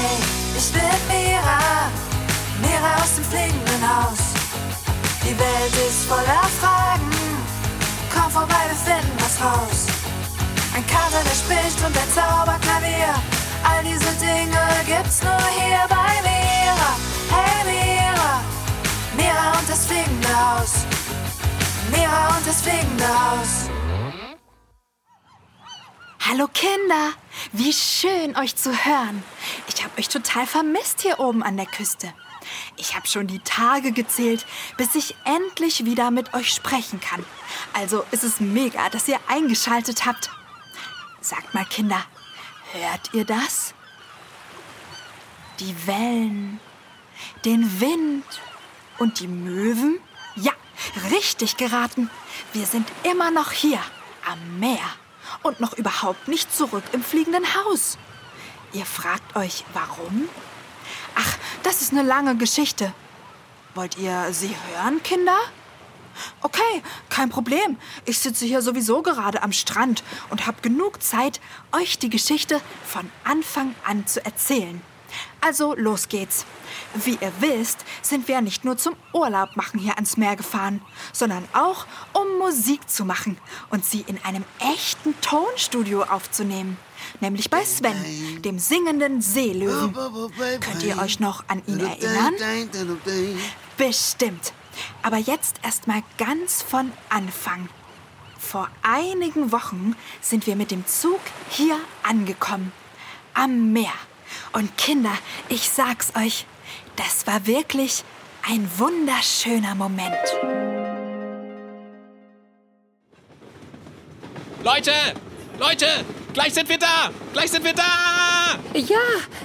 Hey, ich bin Mira, Mira aus dem fliegenden Haus. Die Welt ist voller Fragen, komm vorbei, wir finden was raus. Ein Kater, der spricht und der Zauberklavier, all diese Dinge gibt's nur hier bei Mira. Hey Mira, Mira und das fliegende Haus. Mira und das fliegende Haus. Hallo Kinder, wie schön euch zu hören. Ich habe euch total vermisst hier oben an der Küste. Ich habe schon die Tage gezählt, bis ich endlich wieder mit euch sprechen kann. Also ist es mega, dass ihr eingeschaltet habt. Sagt mal Kinder, hört ihr das? Die Wellen, den Wind und die Möwen? Ja, richtig geraten. Wir sind immer noch hier am Meer und noch überhaupt nicht zurück im fliegenden Haus. Ihr fragt euch, warum? Ach, das ist eine lange Geschichte. Wollt ihr sie hören, Kinder? Okay, kein Problem. Ich sitze hier sowieso gerade am Strand und habe genug Zeit, euch die Geschichte von Anfang an zu erzählen. Also los geht's. Wie ihr wisst, sind wir nicht nur zum Urlaub machen hier ans Meer gefahren, sondern auch um Musik zu machen und sie in einem echten Tonstudio aufzunehmen. Nämlich bei Sven, dem singenden Seelöwen. Könnt ihr euch noch an ihn erinnern? Bestimmt. Aber jetzt erstmal ganz von Anfang. Vor einigen Wochen sind wir mit dem Zug hier angekommen. Am Meer. Und Kinder, ich sag's euch, das war wirklich ein wunderschöner Moment. Leute! Leute! Gleich sind wir da! Gleich sind wir da! Ja,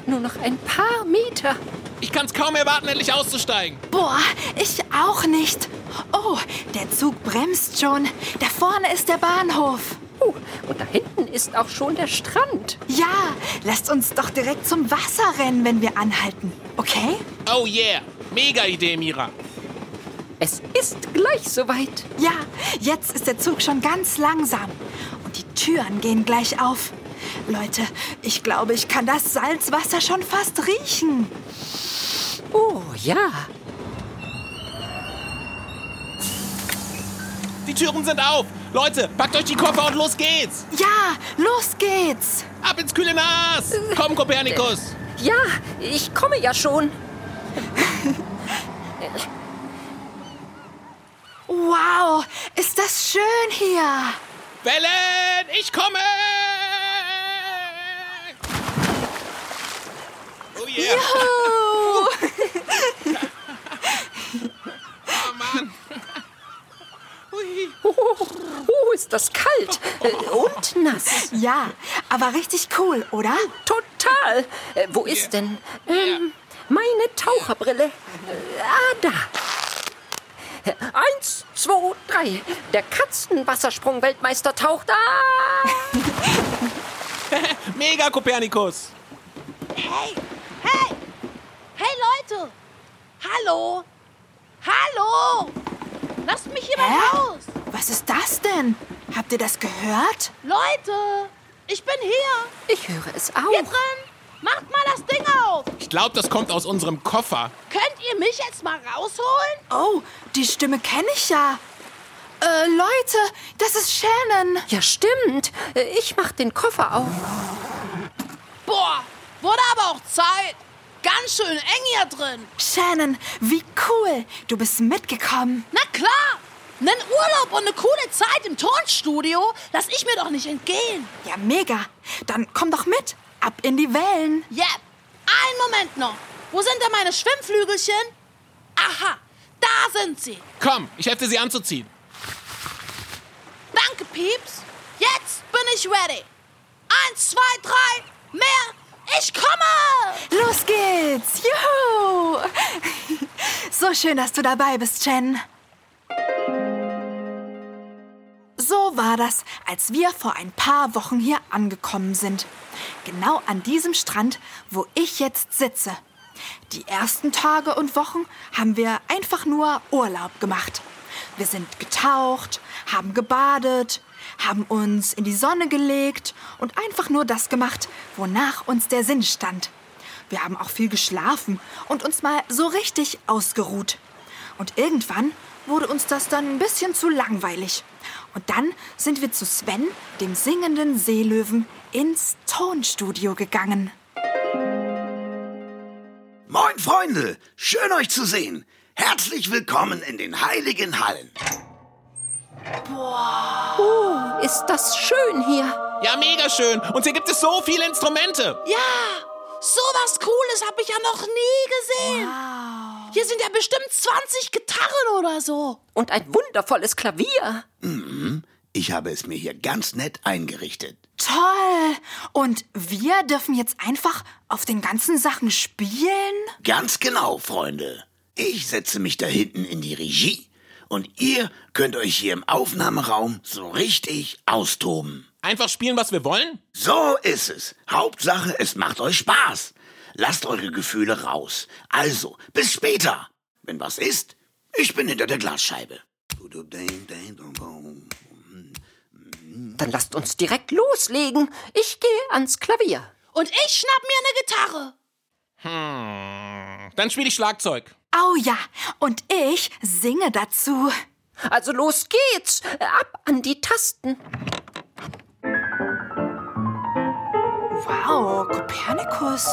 nur noch ein paar Meter. Ich kann's kaum erwarten, endlich auszusteigen. Boah, ich auch nicht. Oh, der Zug bremst schon. Da vorne ist der Bahnhof. Uh, und da hinten ist auch schon der Strand. Ja, lasst uns doch direkt zum Wasser rennen, wenn wir anhalten. Okay? Oh yeah! Mega Idee, Mira. Es ist gleich soweit. Ja, jetzt ist der Zug schon ganz langsam. Und die Türen gehen gleich auf. Leute, ich glaube, ich kann das Salzwasser schon fast riechen. Oh ja. Die Türen sind auf! Leute, packt euch die Koffer und los geht's! Ja, los geht's. Ab ins kühle Nas! Komm, Kopernikus! Ja, ich komme ja schon. Wow, ist das schön hier. Wellen, ich komme! Oh yeah! Juhu. Oh Mann! Hui. Oh, ist das kalt und nass. Ja, aber richtig cool, oder? Total. Äh, wo ist denn ähm, meine Taucherbrille? Äh, ah, da. Eins, zwei, drei. Der Katzenwassersprung-Weltmeister taucht. Ah! Mega, Kopernikus! Hey, hey, hey Leute! Hallo! Hallo! Lasst mich hier mal raus! Was ist das denn? Habt ihr das gehört? Leute! Ich bin hier! Ich höre es Hier auch. drin! Macht mal das Ding auf! Ich glaube, das kommt aus unserem Koffer. Könnt ihr mich jetzt mal rausholen? Oh, die Stimme kenne ich ja. Äh, Leute, das ist Shannon. Ja, stimmt. Äh, Ich mach den Koffer auf. Boah, wurde aber auch Zeit! Ganz schön eng hier drin! Shannon, wie cool. Du bist mitgekommen. Na klar! Nen Urlaub und eine coole Zeit im Tonstudio lass ich mir doch nicht entgehen. Ja, mega. Dann komm doch mit. Ab in die Wellen. Yep. Einen Moment noch. Wo sind denn meine Schwimmflügelchen? Aha, da sind sie. Komm, ich helfe dir, sie anzuziehen. Danke, Pieps. Jetzt bin ich ready. Eins, zwei, drei, mehr. Ich komme. Los geht's. Juhu. So schön, dass du dabei bist, Jen. So war das, als wir vor ein paar Wochen hier angekommen sind. Genau an diesem Strand, wo ich jetzt sitze. Die ersten Tage und Wochen haben wir einfach nur Urlaub gemacht. Wir sind getaucht, haben gebadet, haben uns in die Sonne gelegt und einfach nur das gemacht, wonach uns der Sinn stand. Wir haben auch viel geschlafen und uns mal so richtig ausgeruht. Und irgendwann wurde uns das dann ein bisschen zu langweilig. Und dann sind wir zu Sven, dem singenden Seelöwen, ins Tonstudio gegangen. Moin Freunde, schön euch zu sehen. Herzlich willkommen in den heiligen Hallen. Oh, ist das schön hier. Ja, mega schön. Und hier gibt es so viele Instrumente. Ja, sowas Cooles habe ich ja noch nie gesehen. Hier sind ja bestimmt 20 Gitarren oder so. Und ein wundervolles Klavier. Ich habe es mir hier ganz nett eingerichtet. Toll! Und wir dürfen jetzt einfach auf den ganzen Sachen spielen? Ganz genau, Freunde. Ich setze mich da hinten in die Regie und ihr könnt euch hier im Aufnahmeraum so richtig austoben. Einfach spielen, was wir wollen? So ist es. Hauptsache, es macht euch Spaß. Lasst eure Gefühle raus. Also, bis später. Wenn was ist, ich bin hinter der Glasscheibe. Dann lasst uns direkt loslegen. Ich gehe ans Klavier. Und ich schnapp mir eine Gitarre. Hm. Dann spiele ich Schlagzeug. Oh ja, und ich singe dazu. Also los geht's. Ab an die Tasten. Wow, Kopernikus.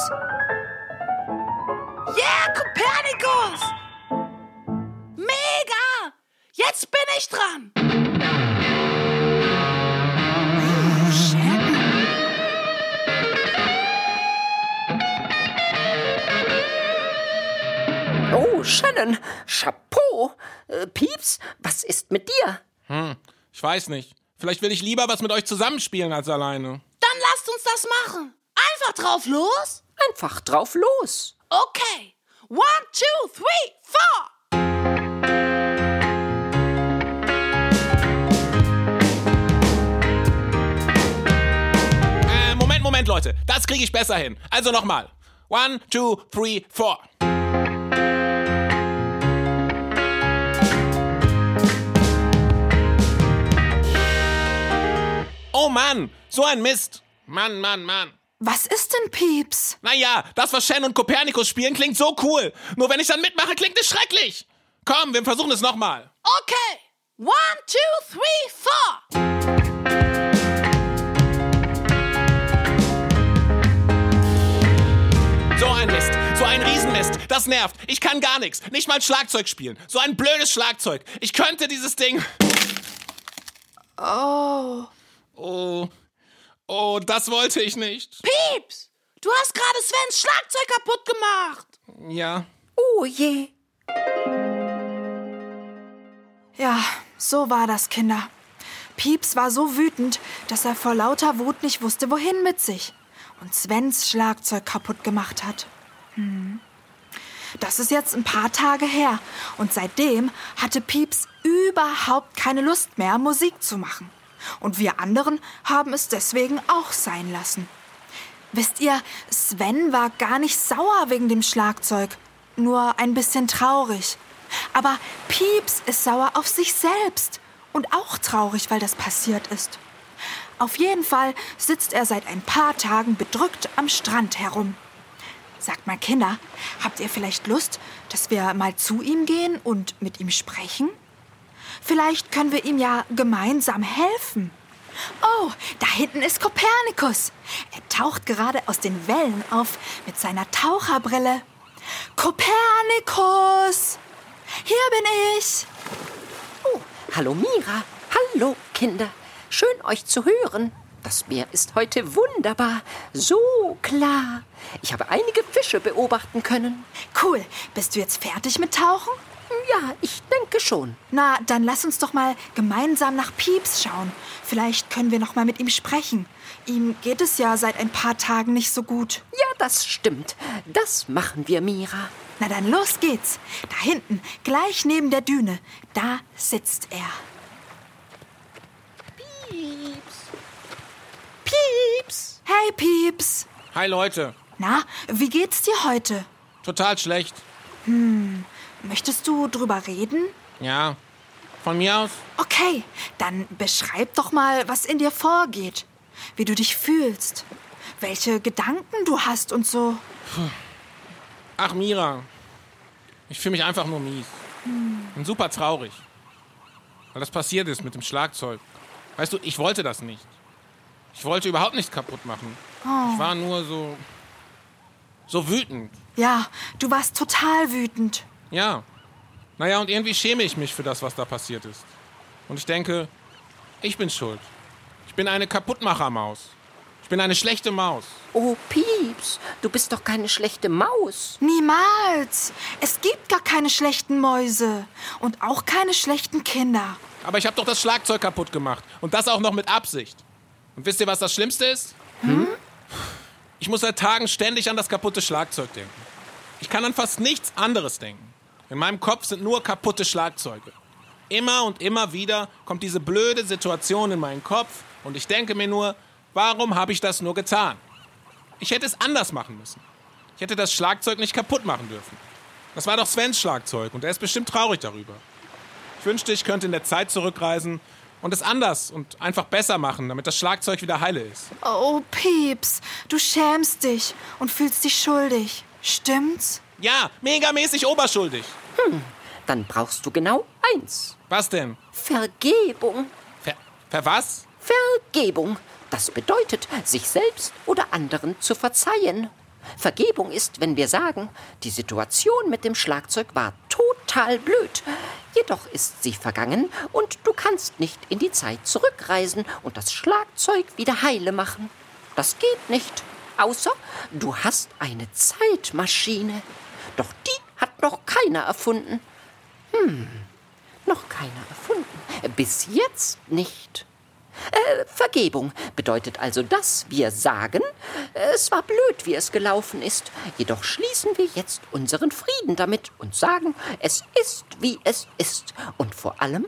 Yeah, Kopernikus! Mega! Jetzt bin ich dran. Oh, Shannon. Chapeau. Äh, Pieps, was ist mit dir? Hm, ich weiß nicht. Vielleicht will ich lieber was mit euch zusammenspielen als alleine. Dann lasst uns das machen. Einfach drauf los. Einfach drauf los. Okay. One, two, three, four. Äh, Moment, Moment, Leute. Das kriege ich besser hin. Also nochmal. One, two, three, four. Oh Mann, so ein Mist. Mann, Mann, Mann. Was ist denn Pieps? Naja, das, was Shen und Kopernikus spielen, klingt so cool. Nur wenn ich dann mitmache, klingt es schrecklich. Komm, wir versuchen es nochmal. Okay. One, two, three, four. So ein Mist, so ein Riesenmist. Das nervt. Ich kann gar nichts. Nicht mal Schlagzeug spielen. So ein blödes Schlagzeug. Ich könnte dieses Ding. Oh. Oh. Oh, das wollte ich nicht. Pieps, du hast gerade Svens Schlagzeug kaputt gemacht. Ja. Oh je. Ja, so war das, Kinder. Pieps war so wütend, dass er vor lauter Wut nicht wusste, wohin mit sich. Und Svens Schlagzeug kaputt gemacht hat. Hm. Das ist jetzt ein paar Tage her. Und seitdem hatte Pieps überhaupt keine Lust mehr, Musik zu machen. Und wir anderen haben es deswegen auch sein lassen. Wisst ihr, Sven war gar nicht sauer wegen dem Schlagzeug, nur ein bisschen traurig. Aber Pieps ist sauer auf sich selbst und auch traurig, weil das passiert ist. Auf jeden Fall sitzt er seit ein paar Tagen bedrückt am Strand herum. Sagt mal, Kinder, habt ihr vielleicht Lust, dass wir mal zu ihm gehen und mit ihm sprechen? Vielleicht können wir ihm ja gemeinsam helfen. Oh, da hinten ist Kopernikus. Er taucht gerade aus den Wellen auf mit seiner Taucherbrille. Kopernikus! Hier bin ich. Oh, hallo Mira. Hallo Kinder. Schön euch zu hören. Das Meer ist heute wunderbar. So klar. Ich habe einige Fische beobachten können. Cool. Bist du jetzt fertig mit Tauchen? Ja, ich denke schon. Na, dann lass uns doch mal gemeinsam nach Pieps schauen. Vielleicht können wir noch mal mit ihm sprechen. Ihm geht es ja seit ein paar Tagen nicht so gut. Ja, das stimmt. Das machen wir, Mira. Na dann los geht's. Da hinten, gleich neben der Düne, da sitzt er. Pieps. Hey Pieps. Hi Leute. Na, wie geht's dir heute? Total schlecht. Möchtest du drüber reden? Ja. Von mir aus? Okay, dann beschreib doch mal, was in dir vorgeht. Wie du dich fühlst. Welche Gedanken du hast und so. Ach, Mira. Ich fühle mich einfach nur mies. Und super traurig. Weil das passiert ist mit dem Schlagzeug. Weißt du, ich wollte das nicht. Ich wollte überhaupt nichts kaputt machen. Ich war nur so. so wütend. Ja, du warst total wütend. Ja. Naja, und irgendwie schäme ich mich für das, was da passiert ist. Und ich denke, ich bin schuld. Ich bin eine Kaputtmachermaus. Ich bin eine schlechte Maus. Oh, Pieps, du bist doch keine schlechte Maus. Niemals. Es gibt gar keine schlechten Mäuse. Und auch keine schlechten Kinder. Aber ich habe doch das Schlagzeug kaputt gemacht. Und das auch noch mit Absicht. Und wisst ihr, was das Schlimmste ist? Ich muss seit Tagen ständig an das kaputte Schlagzeug denken. Ich kann an fast nichts anderes denken. In meinem Kopf sind nur kaputte Schlagzeuge. Immer und immer wieder kommt diese blöde Situation in meinen Kopf und ich denke mir nur, warum habe ich das nur getan? Ich hätte es anders machen müssen. Ich hätte das Schlagzeug nicht kaputt machen dürfen. Das war doch Svens Schlagzeug und er ist bestimmt traurig darüber. Ich wünschte, ich könnte in der Zeit zurückreisen und es anders und einfach besser machen, damit das Schlagzeug wieder heile ist. Oh, Pieps, du schämst dich und fühlst dich schuldig. Stimmt's? Ja, megamäßig oberschuldig. Dann brauchst du genau eins. Was denn? Vergebung. Ver, ver was? Vergebung. Das bedeutet, sich selbst oder anderen zu verzeihen. Vergebung ist, wenn wir sagen, die Situation mit dem Schlagzeug war total blöd. Jedoch ist sie vergangen und du kannst nicht in die Zeit zurückreisen und das Schlagzeug wieder heile machen. Das geht nicht. Außer du hast eine Zeitmaschine. Doch die hat noch keiner erfunden. Hm, noch keiner erfunden. Bis jetzt nicht. Äh, Vergebung bedeutet also, dass wir sagen, es war blöd, wie es gelaufen ist. Jedoch schließen wir jetzt unseren Frieden damit und sagen, es ist, wie es ist. Und vor allem,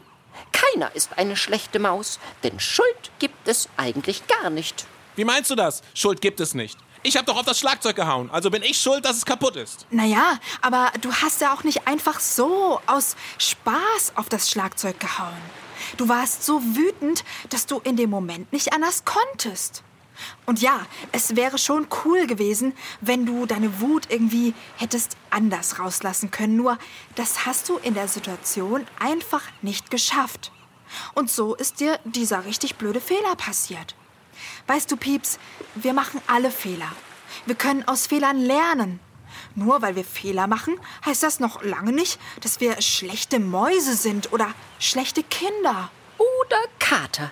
keiner ist eine schlechte Maus, denn Schuld gibt es eigentlich gar nicht. Wie meinst du das? Schuld gibt es nicht. Ich habe doch auf das Schlagzeug gehauen, also bin ich schuld, dass es kaputt ist. Naja, aber du hast ja auch nicht einfach so aus Spaß auf das Schlagzeug gehauen. Du warst so wütend, dass du in dem Moment nicht anders konntest. Und ja, es wäre schon cool gewesen, wenn du deine Wut irgendwie hättest anders rauslassen können. Nur, das hast du in der Situation einfach nicht geschafft. Und so ist dir dieser richtig blöde Fehler passiert. Weißt du, Pieps, wir machen alle Fehler. Wir können aus Fehlern lernen. Nur weil wir Fehler machen, heißt das noch lange nicht, dass wir schlechte Mäuse sind oder schlechte Kinder. Oder Kater.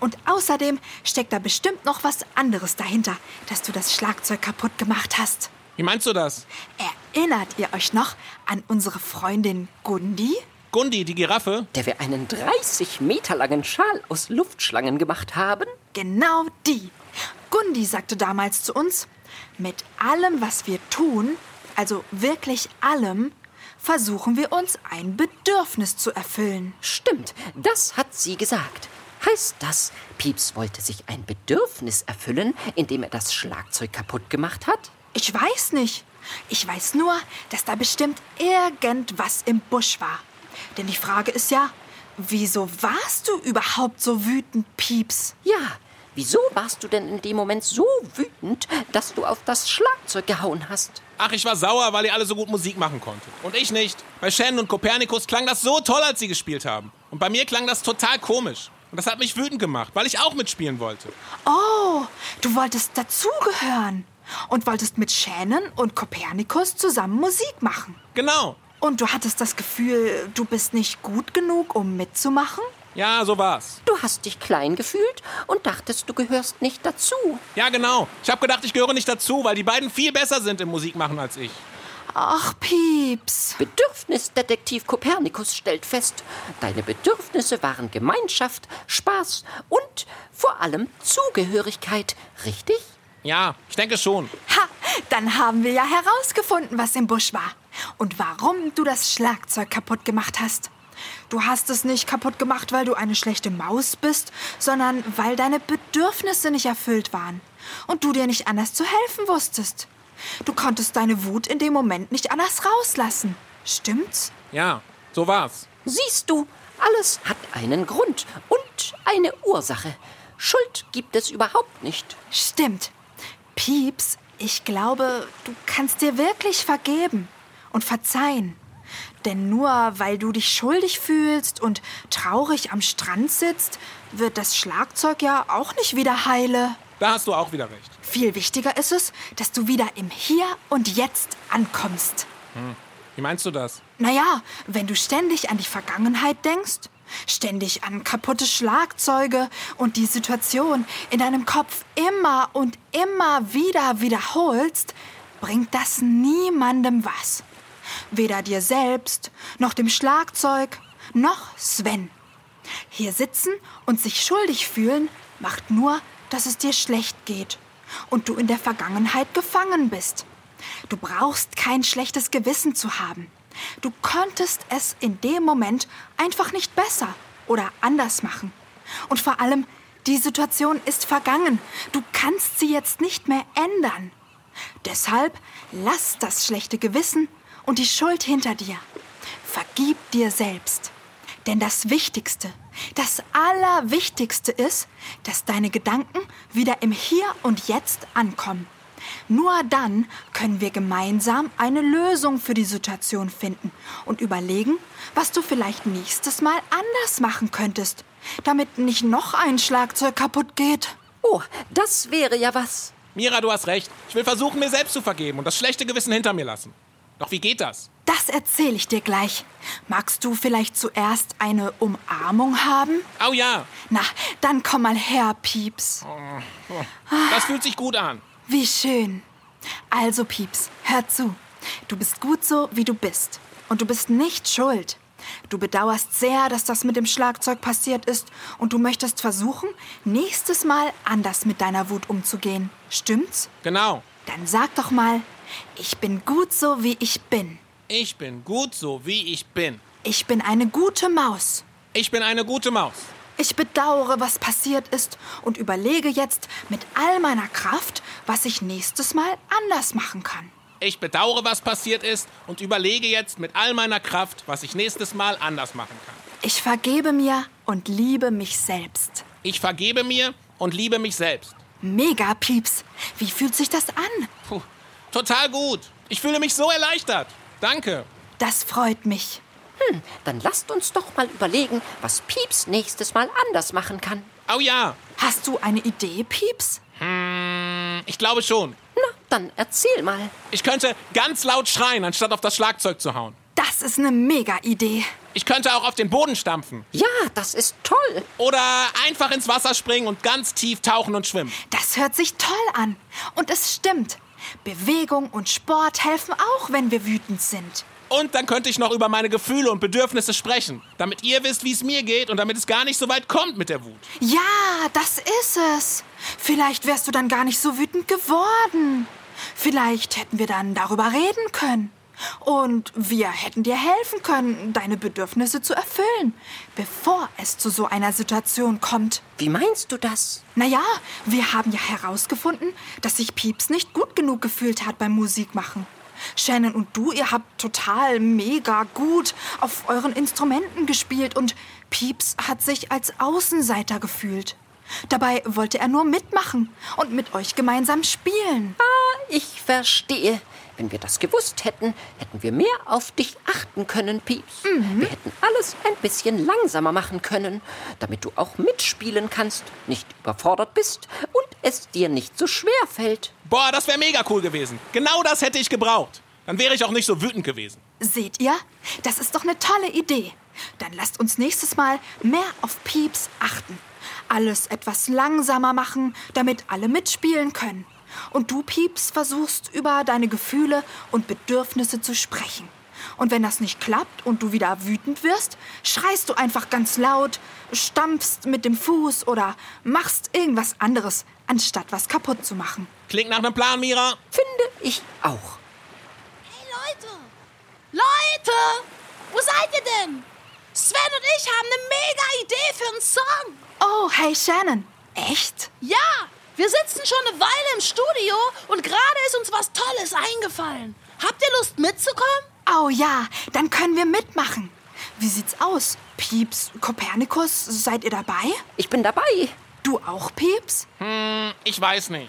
Und außerdem steckt da bestimmt noch was anderes dahinter, dass du das Schlagzeug kaputt gemacht hast. Wie meinst du das? Erinnert ihr euch noch an unsere Freundin Gundi? Gundi, die Giraffe? Der wir einen 30 Meter langen Schal aus Luftschlangen gemacht haben? Genau die. Gundi sagte damals zu uns, mit allem, was wir tun, also wirklich allem, versuchen wir uns ein Bedürfnis zu erfüllen. Stimmt, das hat sie gesagt. Heißt das, Pieps wollte sich ein Bedürfnis erfüllen, indem er das Schlagzeug kaputt gemacht hat? Ich weiß nicht. Ich weiß nur, dass da bestimmt irgendwas im Busch war. Denn die Frage ist ja, wieso warst du überhaupt so wütend, Pieps? Ja, wieso warst du denn in dem Moment so wütend, dass du auf das Schlagzeug gehauen hast? Ach, ich war sauer, weil ihr alle so gut Musik machen konntet. Und ich nicht. Bei Shannon und Kopernikus klang das so toll, als sie gespielt haben. Und bei mir klang das total komisch. Und das hat mich wütend gemacht, weil ich auch mitspielen wollte. Oh, du wolltest dazugehören. Und wolltest mit Shannon und Kopernikus zusammen Musik machen. Genau. Und du hattest das Gefühl, du bist nicht gut genug, um mitzumachen? Ja, so war's. Du hast dich klein gefühlt und dachtest, du gehörst nicht dazu. Ja, genau. Ich habe gedacht, ich gehöre nicht dazu, weil die beiden viel besser sind im Musikmachen als ich. Ach, Pieps. Bedürfnisdetektiv Kopernikus stellt fest, deine Bedürfnisse waren Gemeinschaft, Spaß und vor allem Zugehörigkeit, richtig? Ja, ich denke schon. Ha, dann haben wir ja herausgefunden, was im Busch war. Und warum du das Schlagzeug kaputt gemacht hast. Du hast es nicht kaputt gemacht, weil du eine schlechte Maus bist, sondern weil deine Bedürfnisse nicht erfüllt waren. Und du dir nicht anders zu helfen wusstest. Du konntest deine Wut in dem Moment nicht anders rauslassen. Stimmt's? Ja, so war's. Siehst du, alles hat einen Grund und eine Ursache. Schuld gibt es überhaupt nicht. Stimmt. Pieps, Ich glaube, du kannst dir wirklich vergeben und verzeihen. Denn nur weil du dich schuldig fühlst und traurig am Strand sitzt, wird das Schlagzeug ja auch nicht wieder heile. Da hast du auch wieder recht. Viel wichtiger ist es, dass du wieder im Hier und Jetzt ankommst. Wie meinst du das? Naja, wenn du ständig an die Vergangenheit denkst, ständig an kaputte Schlagzeuge und die Situation in deinem Kopf immer und immer wieder wiederholst, bringt das niemandem was. Weder dir selbst, noch dem Schlagzeug, noch Sven. Hier sitzen und sich schuldig fühlen macht nur, dass es dir schlecht geht und du in der Vergangenheit gefangen bist. Du brauchst kein schlechtes Gewissen zu haben. Du konntest es in dem Moment einfach nicht besser oder anders machen. Und vor allem, die Situation ist vergangen. Du kannst sie jetzt nicht mehr ändern. Deshalb lass das schlechte Gewissen und die Schuld hinter dir. Vergib dir selbst. Denn das Wichtigste, das Allerwichtigste ist, dass deine Gedanken wieder im Hier und Jetzt ankommen. Nur dann können wir gemeinsam eine Lösung für die Situation finden und überlegen, was du vielleicht nächstes Mal anders machen könntest, damit nicht noch ein Schlagzeug kaputt geht. Oh, das wäre ja was. Mira, du hast recht. Ich will versuchen, mir selbst zu vergeben und das schlechte Gewissen hinter mir lassen. Doch wie geht das? Das erzähle ich dir gleich. Magst du vielleicht zuerst eine Umarmung haben? Au ja, Na, dann komm mal her, Pieps. das fühlt sich gut an. Wie schön. Also, Pieps, hör zu. Du bist gut so, wie du bist. Und du bist nicht schuld. Du bedauerst sehr, dass das mit dem Schlagzeug passiert ist und du möchtest versuchen, nächstes Mal anders mit deiner Wut umzugehen. Stimmt's? Genau. Dann sag doch mal, ich bin gut so, wie ich bin. Ich bin gut so, wie ich bin. Ich bin eine gute Maus. Ich bin eine gute Maus. Ich bedauere, was passiert ist und überlege jetzt mit all meiner Kraft, was ich nächstes Mal anders machen kann. Ich bedauere, was passiert ist und überlege jetzt mit all meiner Kraft, was ich nächstes Mal anders machen kann. Ich vergebe mir und liebe mich selbst. Ich vergebe mir und liebe mich selbst. Mega Pieps. Wie fühlt sich das an? Puh, total gut. Ich fühle mich so erleichtert. Danke. Das freut mich. Dann lasst uns doch mal überlegen, was Pieps nächstes Mal anders machen kann. Au ja. Hast du eine Idee, Pieps? Ich glaube schon. Na, dann erzähl mal. Ich könnte ganz laut schreien, anstatt auf das Schlagzeug zu hauen. Das ist eine mega Idee. Ich könnte auch auf den Boden stampfen. Ja, das ist toll. Oder einfach ins Wasser springen und ganz tief tauchen und schwimmen. Das hört sich toll an. Und es stimmt. Bewegung und Sport helfen auch, wenn wir wütend sind. Und dann könnte ich noch über meine Gefühle und Bedürfnisse sprechen, damit ihr wisst, wie es mir geht und damit es gar nicht so weit kommt mit der Wut. Ja, das ist es. Vielleicht wärst du dann gar nicht so wütend geworden. Vielleicht hätten wir dann darüber reden können. Und wir hätten dir helfen können, deine Bedürfnisse zu erfüllen, bevor es zu so einer Situation kommt. Wie meinst du das? Naja, wir haben ja herausgefunden, dass sich Pieps nicht gut genug gefühlt hat beim Musikmachen. Shannon und du, ihr habt total mega gut auf euren Instrumenten gespielt und Pieps hat sich als Außenseiter gefühlt. Dabei wollte er nur mitmachen und mit euch gemeinsam spielen. Ich verstehe. Wenn wir das gewusst hätten, hätten wir mehr auf dich achten können, Pieps. Wir hätten alles ein bisschen langsamer machen können, damit du auch mitspielen kannst, nicht überfordert bist und es dir nicht so schwer fällt. Boah, das wäre mega cool gewesen. Genau das hätte ich gebraucht. Dann wäre ich auch nicht so wütend gewesen. Seht ihr? Das ist doch eine tolle Idee. Dann lasst uns nächstes Mal mehr auf Pieps achten. Alles etwas langsamer machen, damit alle mitspielen können. Und du, Pieps, versuchst über deine Gefühle und Bedürfnisse zu sprechen. Und wenn das nicht klappt und du wieder wütend wirst, schreist du einfach ganz laut, stampfst mit dem Fuß oder machst irgendwas anderes, anstatt was kaputt zu machen. Klingt nach einem Plan, Mira. Finde ich auch. Hey Leute! Leute! Wo seid ihr denn? Sven und ich haben eine mega Idee für einen Song. Oh, hey Shannon. Echt? Ja, wir sitzen schon eine Weile im Studio und gerade ist uns was Tolles eingefallen. Habt ihr Lust mitzukommen? Oh ja, dann können wir mitmachen. Wie sieht's aus? Pieps, Kopernikus, seid ihr dabei? Ich bin dabei. Du auch, Pieps? Ich weiß nicht.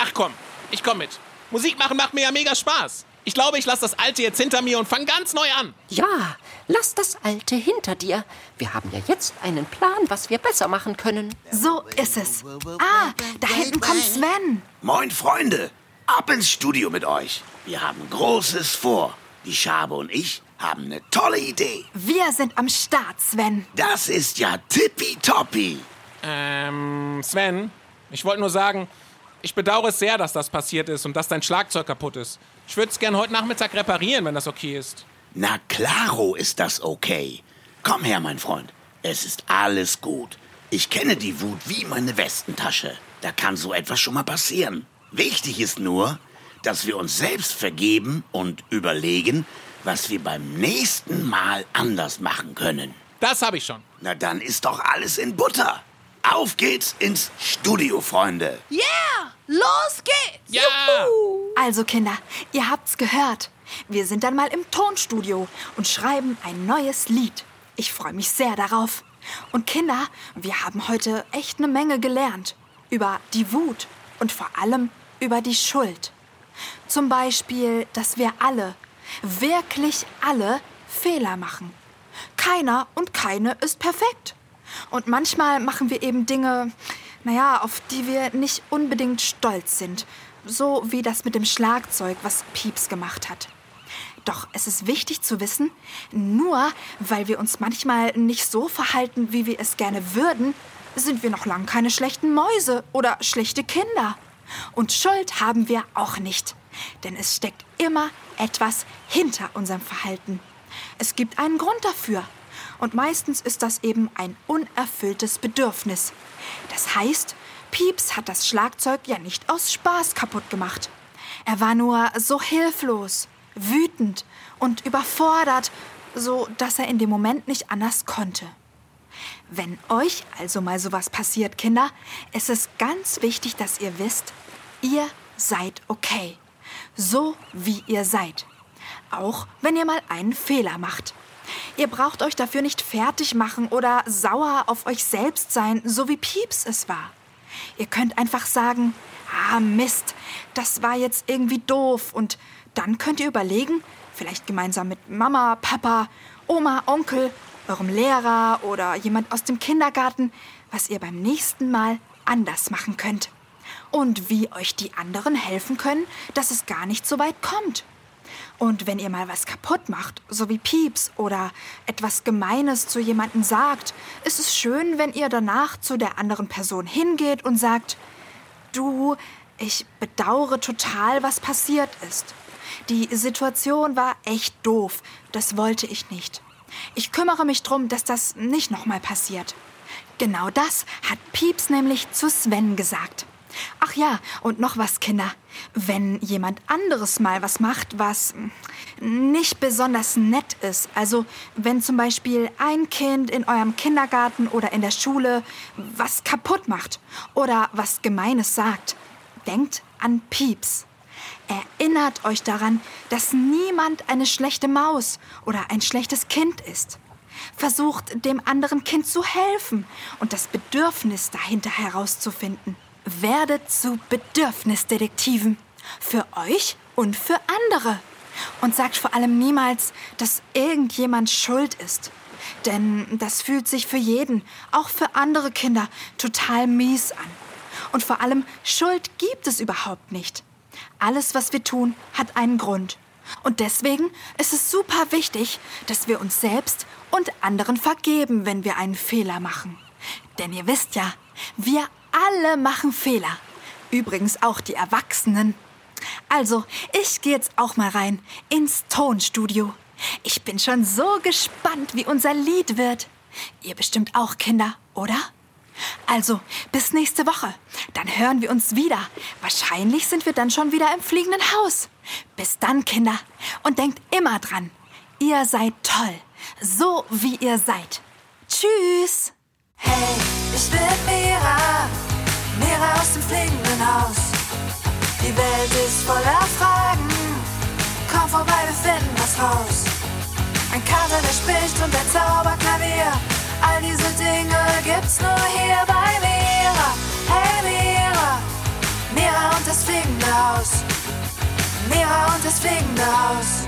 Ach komm, ich komm mit. Musik machen macht mir ja mega Spaß. Ich glaube, ich lasse das Alte jetzt hinter mir und fange ganz neu an. Ja, lass das Alte hinter dir. Wir haben ja jetzt einen Plan, was wir besser machen können. So ist es. Ah, da hinten kommt Sven. Moin, Freunde. Ab ins Studio mit euch. Wir haben Großes vor. Die Schabe und ich haben eine tolle Idee. Wir sind am Start, Sven. Das ist ja tippitoppi. Ähm, Sven, ich wollte nur sagen, ich bedauere es sehr, dass das passiert ist und dass dein Schlagzeug kaputt ist. Ich würde es gern heute Nachmittag reparieren, wenn das okay ist. Na klaro ist das okay. Komm her, mein Freund. Es ist alles gut. Ich kenne die Wut wie meine Westentasche. Da kann so etwas schon mal passieren. Wichtig ist nur, dass wir uns selbst vergeben und überlegen, was wir beim nächsten Mal anders machen können. Das habe ich schon. Na dann ist doch alles in Butter. Auf geht's ins Studio, Freunde. Yeah! Los geht's! Ja! Also Kinder, ihr habt's gehört. Wir sind dann mal im Tonstudio und schreiben ein neues Lied. Ich freue mich sehr darauf. Und Kinder, wir haben heute echt eine Menge gelernt. Über die Wut und vor allem über die Schuld. Zum Beispiel, dass wir alle, wirklich alle Fehler machen. Keiner und keine ist perfekt. Und manchmal machen wir eben Dinge, naja, auf die wir nicht unbedingt stolz sind. So wie das mit dem Schlagzeug, was Pieps gemacht hat. Doch es ist wichtig zu wissen, nur weil wir uns manchmal nicht so verhalten, wie wir es gerne würden, sind wir noch lang keine schlechten Mäuse oder schlechte Kinder. Und Schuld haben wir auch nicht. Denn es steckt immer etwas hinter unserem Verhalten. Es gibt einen Grund dafür. Und meistens ist das eben ein unerfülltes Bedürfnis. Das heißt, Pieps hat das Schlagzeug ja nicht aus Spaß kaputt gemacht. Er war nur so hilflos, wütend und überfordert, so dass er in dem Moment nicht anders konnte. Wenn euch also mal sowas passiert, Kinder, ist es ganz wichtig, dass ihr wisst, ihr seid okay. So wie ihr seid. Auch wenn ihr mal einen Fehler macht. Ihr braucht euch dafür nicht fertig machen oder sauer auf euch selbst sein, so wie Pieps es war. Ihr könnt einfach sagen, ah Mist, das war jetzt irgendwie doof und dann könnt ihr überlegen, vielleicht gemeinsam mit Mama, Papa, Oma, Onkel, eurem Lehrer oder jemand aus dem Kindergarten, was ihr beim nächsten Mal anders machen könnt. Und wie euch die anderen helfen können, dass es gar nicht so weit kommt. Und wenn ihr mal was kaputt macht, so wie Pieps oder etwas Gemeines zu jemandem sagt, ist es schön, wenn ihr danach zu der anderen Person hingeht und sagt, du, ich bedauere total, was passiert ist. Die Situation war echt doof, das wollte ich nicht. Ich kümmere mich drum, dass das nicht nochmal passiert. Genau das hat Pieps nämlich zu Sven gesagt. Ach ja, und noch was, Kinder. Wenn jemand anderes mal was macht, was nicht besonders nett ist, also wenn zum Beispiel ein Kind in eurem Kindergarten oder in der Schule was kaputt macht oder was Gemeines sagt, denkt an Pieps. Erinnert euch daran, dass niemand eine schlechte Maus oder ein schlechtes Kind ist. Versucht dem anderen Kind zu helfen und das Bedürfnis dahinter herauszufinden. Werdet zu Bedürfnisdetektiven. Für euch und für andere. Und sagt vor allem niemals, dass irgendjemand schuld ist. Denn das fühlt sich für jeden, auch für andere Kinder, total mies an. Und vor allem, Schuld gibt es überhaupt nicht. Alles, was wir tun, hat einen Grund. Und deswegen ist es super wichtig, dass wir uns selbst und anderen vergeben, wenn wir einen Fehler machen. Denn ihr wisst ja, wir alle machen Fehler. Übrigens auch die Erwachsenen. Also, ich gehe jetzt auch mal rein ins Tonstudio. Ich bin schon so gespannt, wie unser Lied wird. Ihr bestimmt auch Kinder, oder? Also, bis nächste Woche. Dann hören wir uns wieder. Wahrscheinlich sind wir dann schon wieder im fliegenden Haus. Bis dann, Kinder. Und denkt immer dran, ihr seid toll. So wie ihr seid. Tschüss. Hey, ich bin Mira, Mira aus dem fliegenden Haus. Die Welt ist voller Fragen, komm vorbei, wir finden was raus. Ein Kater, der spricht und der Zauberklavier, all diese Dinge gibt's nur hier bei Mira. Hey Mira, Mira und das fliegende Haus. Mira und das fliegende Haus.